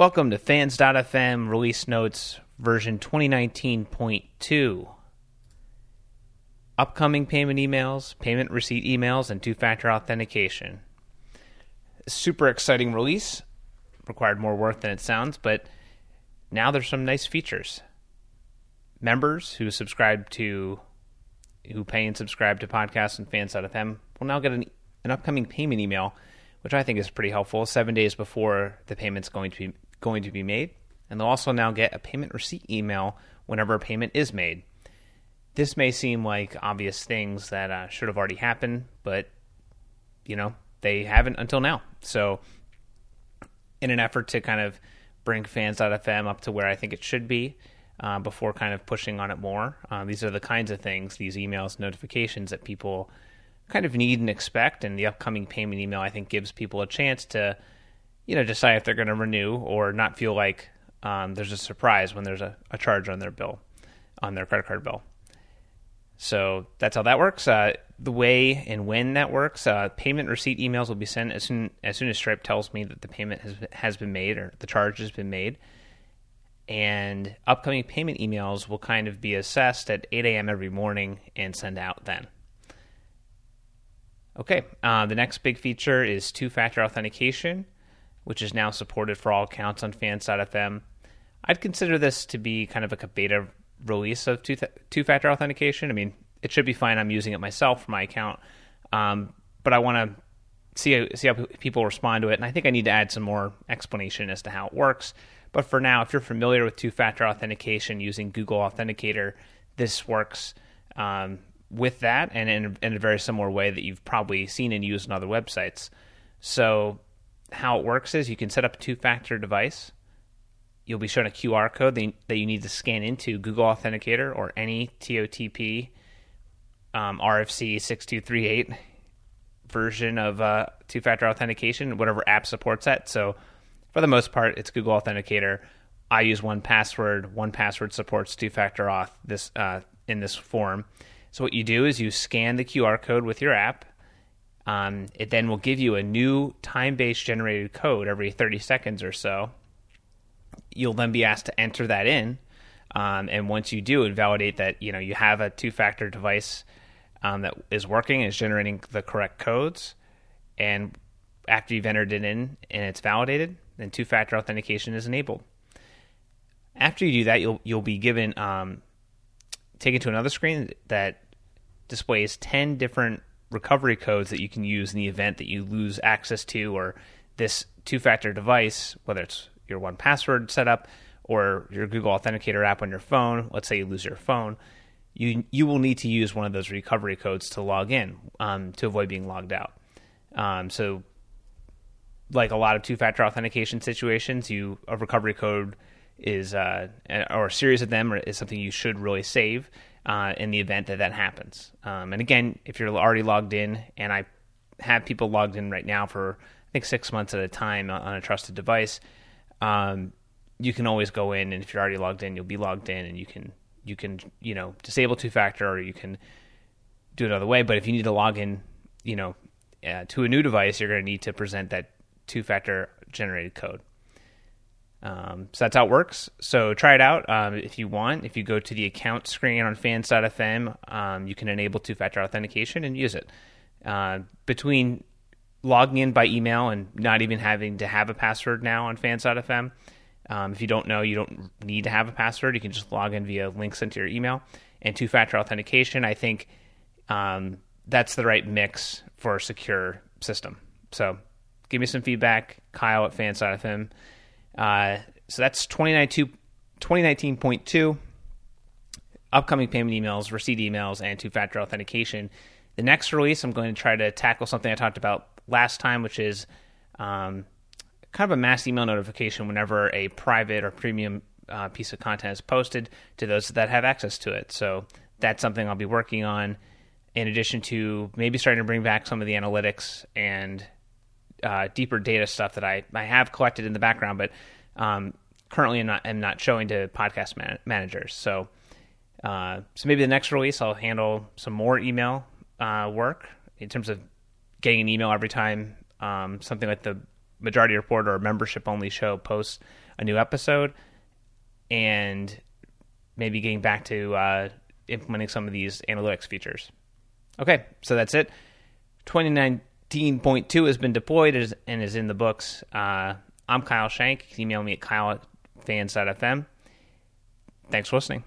Welcome to Fans.fm release notes version 2019.2. Upcoming payment emails, payment receipt emails, and two factor authentication. Super exciting release. Required more work than it sounds, but now there's some nice features. Members who subscribe to, who pay and subscribe to podcasts and Fans.fm will now get an, an upcoming payment email which I think is pretty helpful, seven days before the payment's going to be going to be made. And they'll also now get a payment receipt email whenever a payment is made. This may seem like obvious things that uh, should have already happened, but you know they haven't until now. So, in an effort to kind of bring fans.fm up to where I think it should be, uh, before kind of pushing on it more, uh, these are the kinds of things, these emails, notifications that people kind of need and expect. And the upcoming payment email, I think, gives people a chance to, you know, decide if they're going to renew or not feel like um, there's a surprise when there's a, a, charge on their bill, on their credit card bill. So that's how that works. Uh, the way and when that works, uh, payment receipt emails will be sent as soon as soon as Stripe tells me that the payment has has been made or the charge has been made. And upcoming payment emails will kind of be assessed at 8 a.m. every morning and sent out then. Okay, uh, the next big feature is two factor authentication, which is now supported for all accounts on fans.fm. I'd consider this to be kind of like a beta release of two, th- two factor authentication. I mean, it should be fine. I'm using it myself for my account, um, but I want to see see how people respond to it, and I think I need to add some more explanation as to how it works. But for now, if you're familiar with two factor authentication using Google Authenticator, this works. Um, with that and in, in, a very similar way that you've probably seen and used on other websites. So, how it works is you can set up a two factor device. You'll be shown a QR code that you need to scan into Google Authenticator or any TOTP um, RFC 6238 version of uh, two factor authentication, whatever app supports that. So, for the most part, it's Google Authenticator. I use 1Password. One Password supports two factor auth this uh, in this form so what you do is you scan the QR code with your app. Um, it then will give you a new time-based generated code every 30 seconds or so. You'll then be asked to enter that in, um, and once you do, and validate that you know you have a two-factor device um, that is working is generating the correct codes. And after you've entered it in and it's validated, then two-factor authentication is enabled. After you do that, you'll you'll be given um, taken to another screen that displays 10 different recovery codes that you can use in the event that you lose access to or this two-factor device, whether it's your 1Password setup or your Google Authenticator app on your phone. Let's say you lose your phone, you you will need to use one of those recovery codes to log in um, to avoid being logged out. Um, so, like a lot of two-factor authentication situations, you a recovery code is uh, or a series of them is something you should really save uh, in the event that that happens. Um, and again, if you're already logged in, and I have people logged in right now for I think six months at a time on a trusted device, um, you can always go in, and if you're already logged in, you'll be logged in, and you can you can you know disable two factor, or you can do it another way. But if you need to log in, you know, uh, to a new device, you're going to need to present that two factor generated code. Um, so that's how it works. So try it out um, if you want. If you go to the account screen on fans.fm, um, you can enable two factor authentication and use it. Uh, between logging in by email and not even having to have a password now on fans.fm, um, if you don't know, you don't need to have a password. You can just log in via links into your email. And two factor authentication, I think um, that's the right mix for a secure system. So give me some feedback, Kyle at fans.fm. Uh, so that's 2019.2 upcoming payment emails, receipt emails, and two factor authentication. The next release, I'm going to try to tackle something I talked about last time, which is um, kind of a mass email notification whenever a private or premium uh, piece of content is posted to those that have access to it. So that's something I'll be working on. In addition to maybe starting to bring back some of the analytics and uh, deeper data stuff that I, I have collected in the background, but um, currently I'm not, am not showing to podcast man- managers. So, uh, so maybe the next release I'll handle some more email uh, work in terms of getting an email every time um, something like the Majority Report or membership only show posts a new episode, and maybe getting back to uh, implementing some of these analytics features. Okay, so that's it. 2019.2 has been deployed and is in the books. Uh, I'm Kyle Shank. You can Email me at kyle. Thanks for listening.